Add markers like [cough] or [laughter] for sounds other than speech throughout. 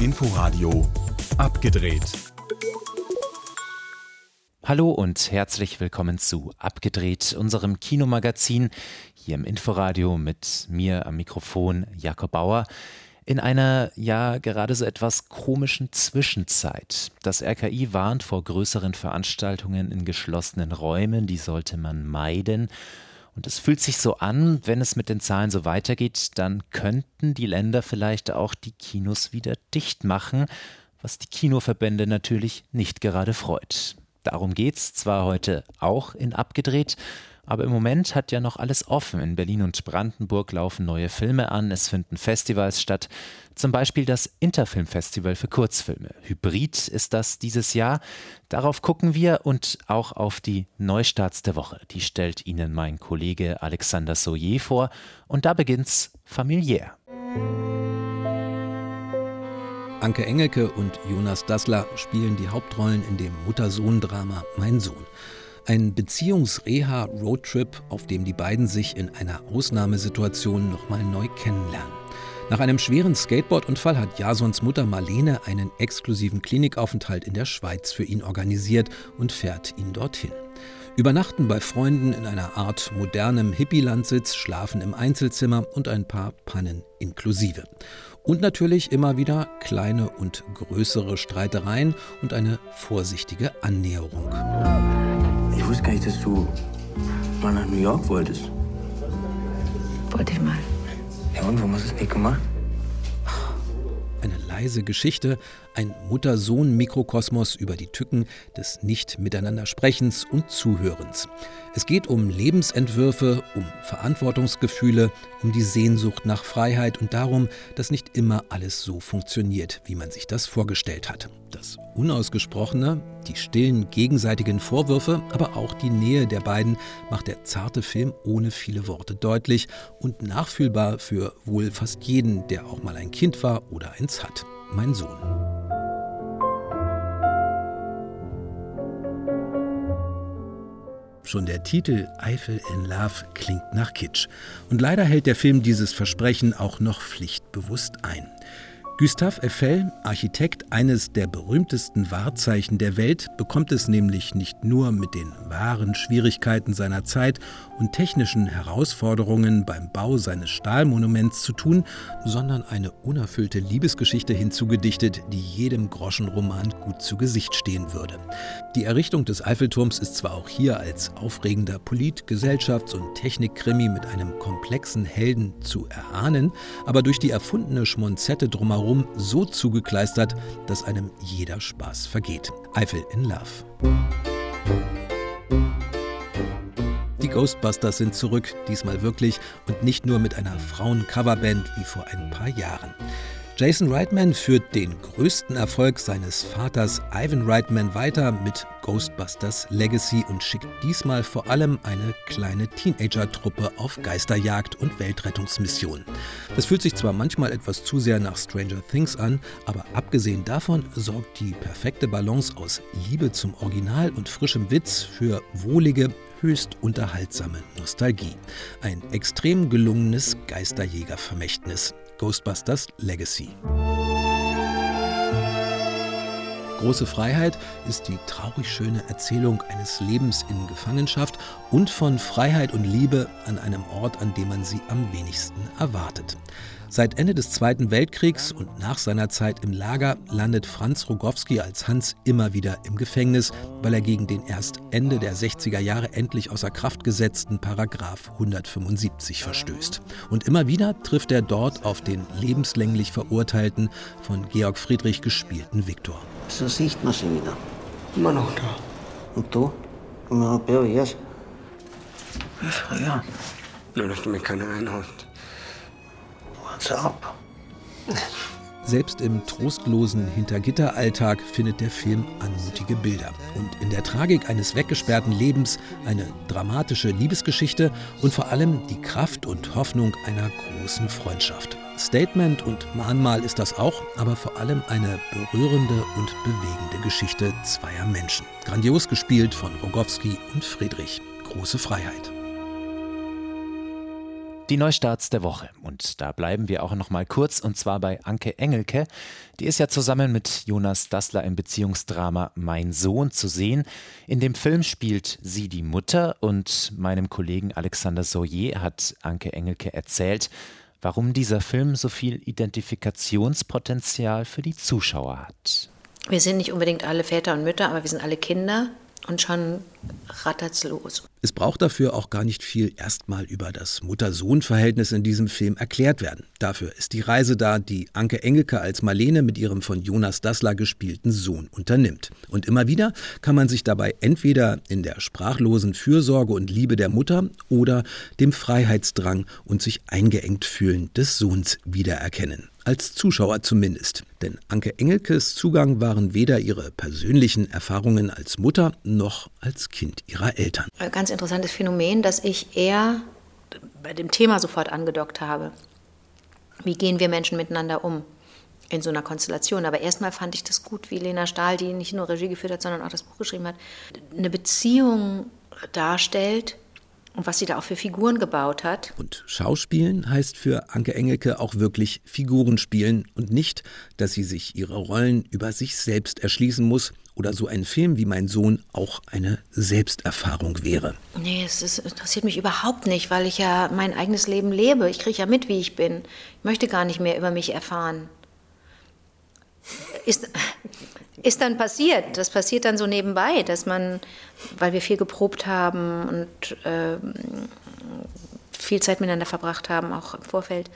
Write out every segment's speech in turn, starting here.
Inforadio abgedreht. Hallo und herzlich willkommen zu Abgedreht, unserem Kinomagazin hier im Inforadio mit mir am Mikrofon Jakob Bauer in einer ja gerade so etwas komischen Zwischenzeit. Das RKI warnt vor größeren Veranstaltungen in geschlossenen Räumen, die sollte man meiden. Und es fühlt sich so an, wenn es mit den Zahlen so weitergeht, dann könnten die Länder vielleicht auch die Kinos wieder dicht machen, was die Kinoverbände natürlich nicht gerade freut. Darum geht's zwar heute auch in abgedreht, aber im Moment hat ja noch alles offen. In Berlin und Brandenburg laufen neue Filme an, es finden Festivals statt, zum Beispiel das Interfilmfestival für Kurzfilme. Hybrid ist das dieses Jahr. Darauf gucken wir und auch auf die Neustarts der Woche. Die stellt Ihnen mein Kollege Alexander Soyer vor und da beginnt's familiär. Anke Engelke und Jonas Dassler spielen die Hauptrollen in dem Mutter-Sohn-Drama Mein Sohn. Ein Beziehungsreha-Roadtrip, auf dem die beiden sich in einer Ausnahmesituation nochmal neu kennenlernen. Nach einem schweren Skateboardunfall hat Jasons Mutter Marlene einen exklusiven Klinikaufenthalt in der Schweiz für ihn organisiert und fährt ihn dorthin. Übernachten bei Freunden in einer Art modernem Hippie-Landsitz, schlafen im Einzelzimmer und ein paar Pannen inklusive. Und natürlich immer wieder kleine und größere Streitereien und eine vorsichtige Annäherung. Ich wusste gar nicht, dass du mal nach New York wolltest. Wollte ich mal. Ja, und warum hast du es nicht gemacht? Eine leise Geschichte, ein Mutter-Sohn-Mikrokosmos über die Tücken des Nicht-Miteinander-Sprechens und Zuhörens. Es geht um Lebensentwürfe, um Verantwortungsgefühle, um die Sehnsucht nach Freiheit und darum, dass nicht immer alles so funktioniert, wie man sich das vorgestellt hat. Das Unausgesprochene, die stillen gegenseitigen Vorwürfe, aber auch die Nähe der beiden macht der zarte Film ohne viele Worte deutlich und nachfühlbar für wohl fast jeden, der auch mal ein Kind war oder eins hat. Mein Sohn. Schon der Titel Eiffel in Love klingt nach Kitsch. Und leider hält der Film dieses Versprechen auch noch pflichtbewusst ein. Gustave Eiffel, Architekt eines der berühmtesten Wahrzeichen der Welt, bekommt es nämlich nicht nur mit den wahren Schwierigkeiten seiner Zeit und technischen Herausforderungen beim Bau seines Stahlmonuments zu tun, sondern eine unerfüllte Liebesgeschichte hinzugedichtet, die jedem Groschenroman gut zu Gesicht stehen würde. Die Errichtung des Eiffelturms ist zwar auch hier als aufregender Polit-, Gesellschafts- und Technikkrimi mit einem komplexen Helden zu erahnen, aber durch die erfundene Schmonzette drumherum drumherum so zugekleistert, dass einem jeder Spaß vergeht. Eiffel in Love. Die Ghostbusters sind zurück, diesmal wirklich und nicht nur mit einer Frauen-Coverband wie vor ein paar Jahren. Jason Reitman führt den größten Erfolg seines Vaters Ivan Reitman weiter mit Ghostbusters Legacy und schickt diesmal vor allem eine kleine Teenager-Truppe auf Geisterjagd und Weltrettungsmission. Das fühlt sich zwar manchmal etwas zu sehr nach Stranger Things an, aber abgesehen davon sorgt die perfekte Balance aus Liebe zum Original und frischem Witz für wohlige, höchst unterhaltsame Nostalgie. Ein extrem gelungenes Geisterjägervermächtnis. Ghostbusters Legacy. Große Freiheit ist die traurig schöne Erzählung eines Lebens in Gefangenschaft und von Freiheit und Liebe an einem Ort, an dem man sie am wenigsten erwartet. Seit Ende des Zweiten Weltkriegs und nach seiner Zeit im Lager landet Franz Rogowski als Hans immer wieder im Gefängnis, weil er gegen den erst Ende der 60er Jahre endlich außer Kraft gesetzten Paragraph 175 verstößt. Und immer wieder trifft er dort auf den lebenslänglich Verurteilten von Georg Friedrich gespielten Viktor. So sieht man sie wieder. Immer noch da. Und du? Im Europeo jetzt? Wie früher. Nur, dass du mir keine reinhaust. What's up? Selbst im trostlosen Hintergitteralltag findet der Film anmutige Bilder. Und in der Tragik eines weggesperrten Lebens eine dramatische Liebesgeschichte und vor allem die Kraft und Hoffnung einer großen Freundschaft. Statement und Mahnmal ist das auch, aber vor allem eine berührende und bewegende Geschichte zweier Menschen. Grandios gespielt von Rogowski und Friedrich. Große Freiheit. Die Neustarts der Woche. Und da bleiben wir auch noch mal kurz und zwar bei Anke Engelke. Die ist ja zusammen mit Jonas Dassler im Beziehungsdrama Mein Sohn zu sehen. In dem Film spielt sie die Mutter und meinem Kollegen Alexander Soyer hat Anke Engelke erzählt, warum dieser Film so viel Identifikationspotenzial für die Zuschauer hat. Wir sind nicht unbedingt alle Väter und Mütter, aber wir sind alle Kinder und schon rattert's los. Es braucht dafür auch gar nicht viel erstmal über das Mutter-Sohn-Verhältnis in diesem Film erklärt werden. Dafür ist die Reise da, die Anke Engelke als Marlene mit ihrem von Jonas Dassler gespielten Sohn unternimmt. Und immer wieder kann man sich dabei entweder in der sprachlosen Fürsorge und Liebe der Mutter oder dem Freiheitsdrang und sich eingeengt fühlen des Sohns wiedererkennen als Zuschauer zumindest. Denn Anke Engelkes Zugang waren weder ihre persönlichen Erfahrungen als Mutter noch als Kind ihrer Eltern. Ein ganz interessantes Phänomen, das ich eher bei dem Thema sofort angedockt habe. Wie gehen wir Menschen miteinander um? in so einer Konstellation. Aber erstmal fand ich das gut, wie Lena Stahl, die nicht nur Regie geführt hat, sondern auch das Buch geschrieben hat, eine Beziehung darstellt, und was sie da auch für Figuren gebaut hat. Und Schauspielen heißt für Anke Engelke auch wirklich Figuren spielen und nicht, dass sie sich ihre Rollen über sich selbst erschließen muss oder so ein Film wie Mein Sohn auch eine Selbsterfahrung wäre. Nee, es ist, interessiert mich überhaupt nicht, weil ich ja mein eigenes Leben lebe. Ich kriege ja mit, wie ich bin. Ich möchte gar nicht mehr über mich erfahren. Ist, ist dann passiert. Das passiert dann so nebenbei, dass man, weil wir viel geprobt haben und äh, viel Zeit miteinander verbracht haben, auch im Vorfeld,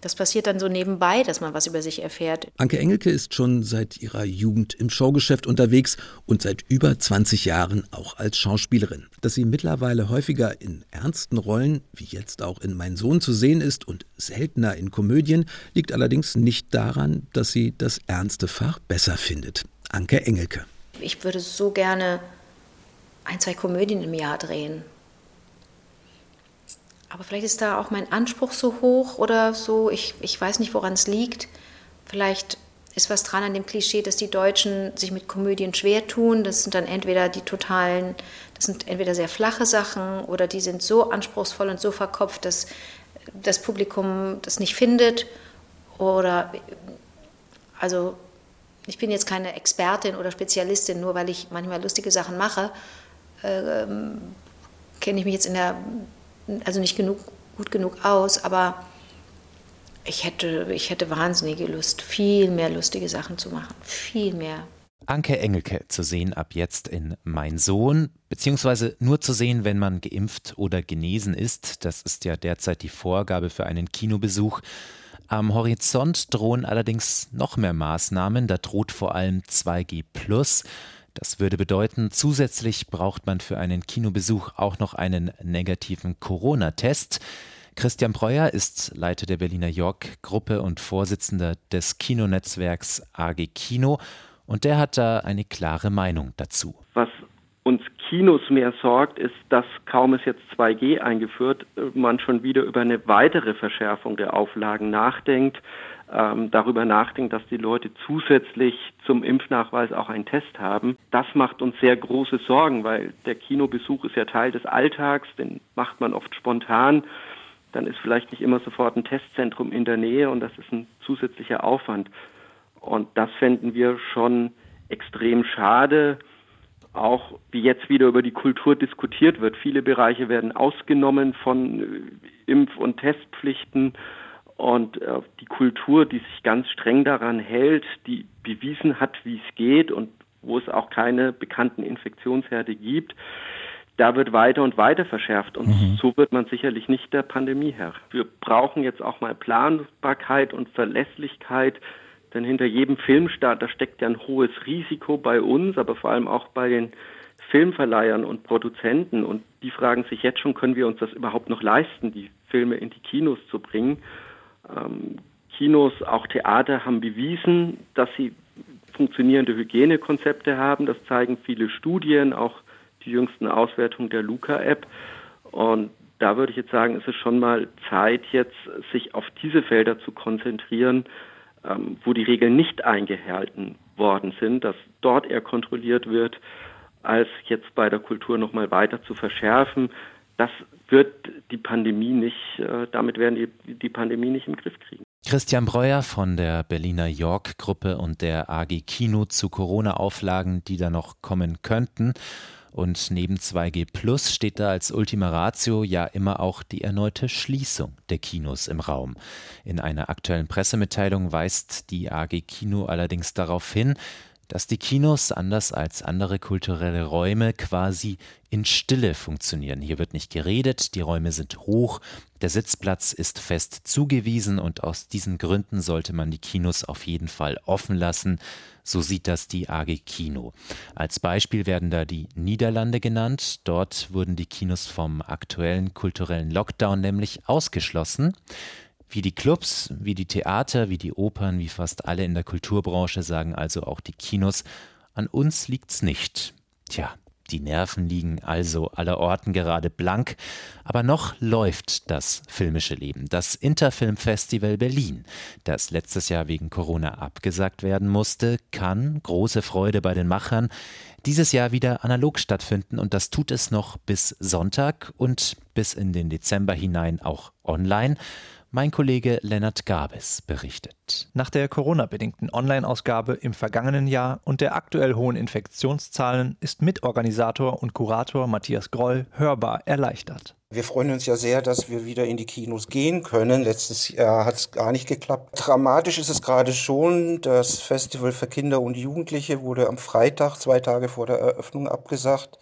das passiert dann so nebenbei, dass man was über sich erfährt. Anke Engelke ist schon seit ihrer Jugend im Showgeschäft unterwegs und seit über 20 Jahren auch als Schauspielerin. Dass sie mittlerweile häufiger in ernsten Rollen, wie jetzt auch in Mein Sohn zu sehen ist und seltener in Komödien, liegt allerdings nicht daran, dass sie das ernste Fach besser findet. Anke Engelke. Ich würde so gerne ein, zwei Komödien im Jahr drehen. Aber vielleicht ist da auch mein Anspruch so hoch oder so. Ich, ich weiß nicht, woran es liegt. Vielleicht ist was dran an dem Klischee, dass die Deutschen sich mit Komödien schwer tun. Das sind dann entweder die totalen, das sind entweder sehr flache Sachen oder die sind so anspruchsvoll und so verkopft, dass das Publikum das nicht findet. Oder also ich bin jetzt keine Expertin oder Spezialistin, nur weil ich manchmal lustige Sachen mache, äh, kenne ich mich jetzt in der, also nicht genug, gut genug aus, aber ich hätte, ich hätte wahnsinnige Lust, viel mehr lustige Sachen zu machen, viel mehr. Anke Engelke zu sehen ab jetzt in Mein Sohn, beziehungsweise nur zu sehen, wenn man geimpft oder genesen ist. Das ist ja derzeit die Vorgabe für einen Kinobesuch. Am Horizont drohen allerdings noch mehr Maßnahmen. Da droht vor allem 2G. Das würde bedeuten, zusätzlich braucht man für einen Kinobesuch auch noch einen negativen Corona-Test. Christian Breuer ist Leiter der Berliner York-Gruppe und Vorsitzender des Kinonetzwerks AG Kino. Und der hat da eine klare Meinung dazu. Was uns Kinos mehr sorgt, ist, dass kaum ist jetzt 2G eingeführt, man schon wieder über eine weitere Verschärfung der Auflagen nachdenkt, ähm, darüber nachdenkt, dass die Leute zusätzlich zum Impfnachweis auch einen Test haben. Das macht uns sehr große Sorgen, weil der Kinobesuch ist ja Teil des Alltags, den macht man oft spontan. Dann ist vielleicht nicht immer sofort ein Testzentrum in der Nähe und das ist ein zusätzlicher Aufwand. Und das fänden wir schon extrem schade auch wie jetzt wieder über die Kultur diskutiert wird. Viele Bereiche werden ausgenommen von äh, Impf- und Testpflichten und äh, die Kultur, die sich ganz streng daran hält, die bewiesen hat, wie es geht und wo es auch keine bekannten Infektionsherde gibt, da wird weiter und weiter verschärft und mhm. so wird man sicherlich nicht der Pandemie Herr. Wir brauchen jetzt auch mal Planbarkeit und Verlässlichkeit denn hinter jedem Filmstart, da steckt ja ein hohes Risiko bei uns, aber vor allem auch bei den Filmverleihern und Produzenten. Und die fragen sich jetzt schon, können wir uns das überhaupt noch leisten, die Filme in die Kinos zu bringen? Ähm, Kinos, auch Theater haben bewiesen, dass sie funktionierende Hygienekonzepte haben. Das zeigen viele Studien, auch die jüngsten Auswertungen der Luca-App. Und da würde ich jetzt sagen, ist es schon mal Zeit, jetzt sich auf diese Felder zu konzentrieren, ähm, wo die Regeln nicht eingehalten worden sind, dass dort eher kontrolliert wird, als jetzt bei der Kultur nochmal weiter zu verschärfen. das wird die Pandemie nicht, äh, damit werden die die Pandemie nicht im Griff kriegen. Christian Breuer von der Berliner York-Gruppe und der AG Kino zu Corona-Auflagen, die da noch kommen könnten. Und neben 2G Plus steht da als Ultima Ratio ja immer auch die erneute Schließung der Kinos im Raum. In einer aktuellen Pressemitteilung weist die AG Kino allerdings darauf hin, dass die Kinos anders als andere kulturelle Räume quasi in Stille funktionieren. Hier wird nicht geredet, die Räume sind hoch, der Sitzplatz ist fest zugewiesen und aus diesen Gründen sollte man die Kinos auf jeden Fall offen lassen. So sieht das die AG Kino. Als Beispiel werden da die Niederlande genannt. Dort wurden die Kinos vom aktuellen kulturellen Lockdown nämlich ausgeschlossen. Wie die Clubs, wie die Theater, wie die Opern, wie fast alle in der Kulturbranche sagen also auch die Kinos, an uns liegt's nicht. Tja, die Nerven liegen also allerorten gerade blank, aber noch läuft das filmische Leben. Das Interfilmfestival Berlin, das letztes Jahr wegen Corona abgesagt werden musste, kann, große Freude bei den Machern, dieses Jahr wieder analog stattfinden und das tut es noch bis Sonntag und bis in den Dezember hinein auch online. Mein Kollege Lennart Gabes berichtet. Nach der Corona-bedingten Online-Ausgabe im vergangenen Jahr und der aktuell hohen Infektionszahlen ist Mitorganisator und Kurator Matthias Groll hörbar erleichtert. Wir freuen uns ja sehr, dass wir wieder in die Kinos gehen können. Letztes Jahr hat es gar nicht geklappt. Dramatisch ist es gerade schon. Das Festival für Kinder und Jugendliche wurde am Freitag, zwei Tage vor der Eröffnung, abgesagt.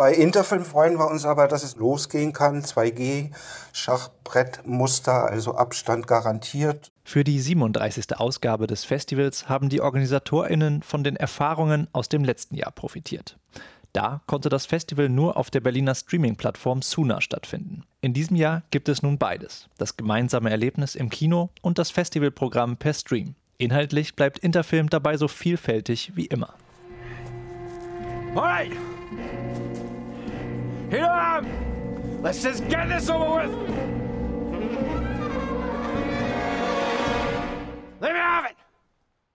Bei Interfilm freuen wir uns aber, dass es losgehen kann. 2G, Schachbrettmuster, also Abstand garantiert. Für die 37. Ausgabe des Festivals haben die OrganisatorInnen von den Erfahrungen aus dem letzten Jahr profitiert. Da konnte das Festival nur auf der Berliner Streaming-Plattform Suna stattfinden. In diesem Jahr gibt es nun beides: das gemeinsame Erlebnis im Kino und das Festivalprogramm per Stream. Inhaltlich bleibt Interfilm dabei so vielfältig wie immer. Alright! I am! Let's just get this over with! Let me have it!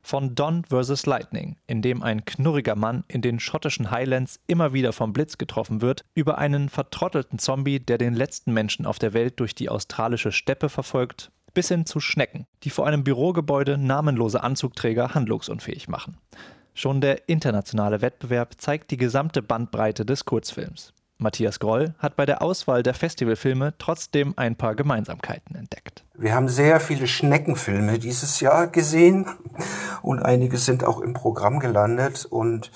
Von Don vs. Lightning, in dem ein knurriger Mann in den schottischen Highlands immer wieder vom Blitz getroffen wird, über einen vertrottelten Zombie, der den letzten Menschen auf der Welt durch die australische Steppe verfolgt, bis hin zu Schnecken, die vor einem Bürogebäude namenlose Anzugträger handlungsunfähig machen. Schon der internationale Wettbewerb zeigt die gesamte Bandbreite des Kurzfilms. Matthias Groll hat bei der Auswahl der Festivalfilme trotzdem ein paar Gemeinsamkeiten entdeckt. Wir haben sehr viele Schneckenfilme dieses Jahr gesehen und einige sind auch im Programm gelandet. Und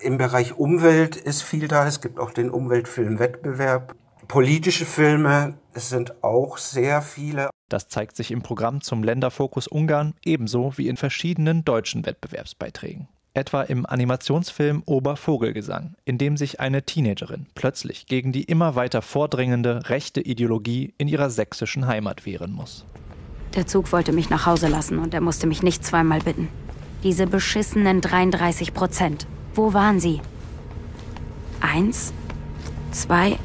im Bereich Umwelt ist viel da. Es gibt auch den Umweltfilmwettbewerb. Politische Filme, es sind auch sehr viele. Das zeigt sich im Programm zum Länderfokus Ungarn ebenso wie in verschiedenen deutschen Wettbewerbsbeiträgen etwa im Animationsfilm Obervogelgesang, in dem sich eine Teenagerin plötzlich gegen die immer weiter vordringende rechte Ideologie in ihrer sächsischen Heimat wehren muss. Der Zug wollte mich nach Hause lassen und er musste mich nicht zweimal bitten. Diese beschissenen 33 Prozent. Wo waren sie? Eins, zwei,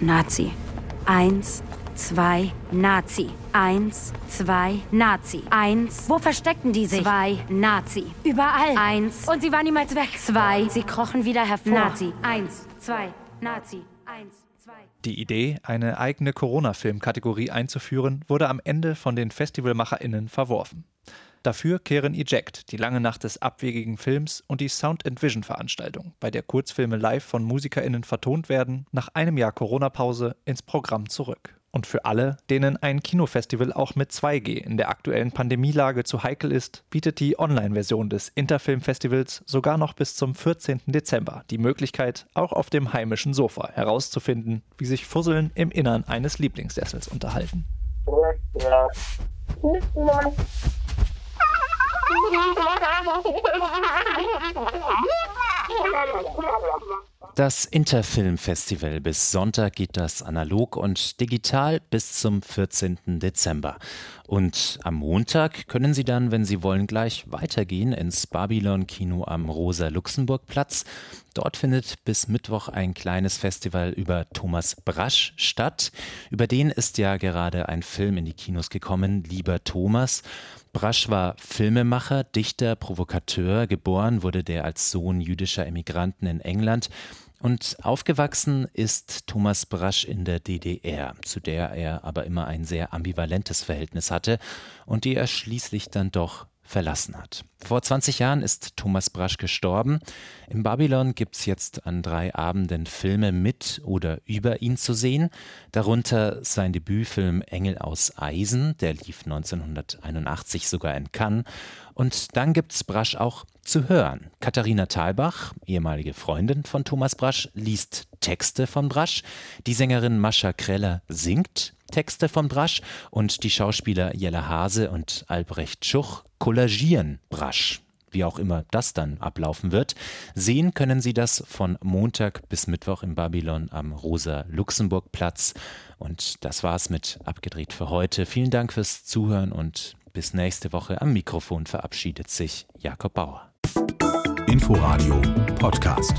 Nazi. Eins, zwei, Nazi. Eins, zwei, Nazi. Eins. Wo versteckten die sich? Zwei, Nazi. Überall. Eins. Und sie waren niemals weg. Zwei. Sie krochen wieder hervor. Nazi. Eins, zwei, Nazi. Eins. Die Idee, eine eigene Corona-Film-Kategorie einzuführen, wurde am Ende von den FestivalmacherInnen verworfen. Dafür kehren Eject, die lange Nacht des abwegigen Films und die Sound and Vision Veranstaltung, bei der Kurzfilme live von MusikerInnen vertont werden, nach einem Jahr Corona-Pause ins Programm zurück. Und für alle, denen ein Kinofestival auch mit 2G in der aktuellen Pandemielage zu heikel ist, bietet die Online-Version des Interfilm-Festivals sogar noch bis zum 14. Dezember die Möglichkeit, auch auf dem heimischen Sofa herauszufinden, wie sich Fusseln im Innern eines Lieblingssessels unterhalten. [laughs] Das Interfilm Festival bis Sonntag geht das analog und digital bis zum 14. Dezember. Und am Montag können Sie dann, wenn Sie wollen, gleich weitergehen ins Babylon Kino am Rosa-Luxemburg-Platz. Dort findet bis Mittwoch ein kleines Festival über Thomas Brasch statt. Über den ist ja gerade ein Film in die Kinos gekommen, Lieber Thomas. Brasch war Filmemacher, Dichter, Provokateur. Geboren wurde der als Sohn jüdischer Emigranten in England. Und aufgewachsen ist Thomas Brasch in der DDR, zu der er aber immer ein sehr ambivalentes Verhältnis hatte und die er schließlich dann doch verlassen hat. Vor 20 Jahren ist Thomas Brasch gestorben. Im Babylon gibt es jetzt an drei Abenden Filme mit oder über ihn zu sehen. Darunter sein Debütfilm Engel aus Eisen, der lief 1981 sogar in Cannes. Und dann gibt es Brasch auch zu hören. Katharina Thalbach, ehemalige Freundin von Thomas Brasch, liest Texte von Brasch. Die Sängerin Mascha Kreller singt Texte von Brasch und die Schauspieler Jella Hase und Albrecht Schuch kollagieren Brasch. Wie auch immer das dann ablaufen wird. Sehen können Sie das von Montag bis Mittwoch im Babylon am Rosa-Luxemburg-Platz. Und das war's mit Abgedreht für heute. Vielen Dank fürs Zuhören und bis nächste Woche. Am Mikrofon verabschiedet sich Jakob Bauer. Inforadio Podcast.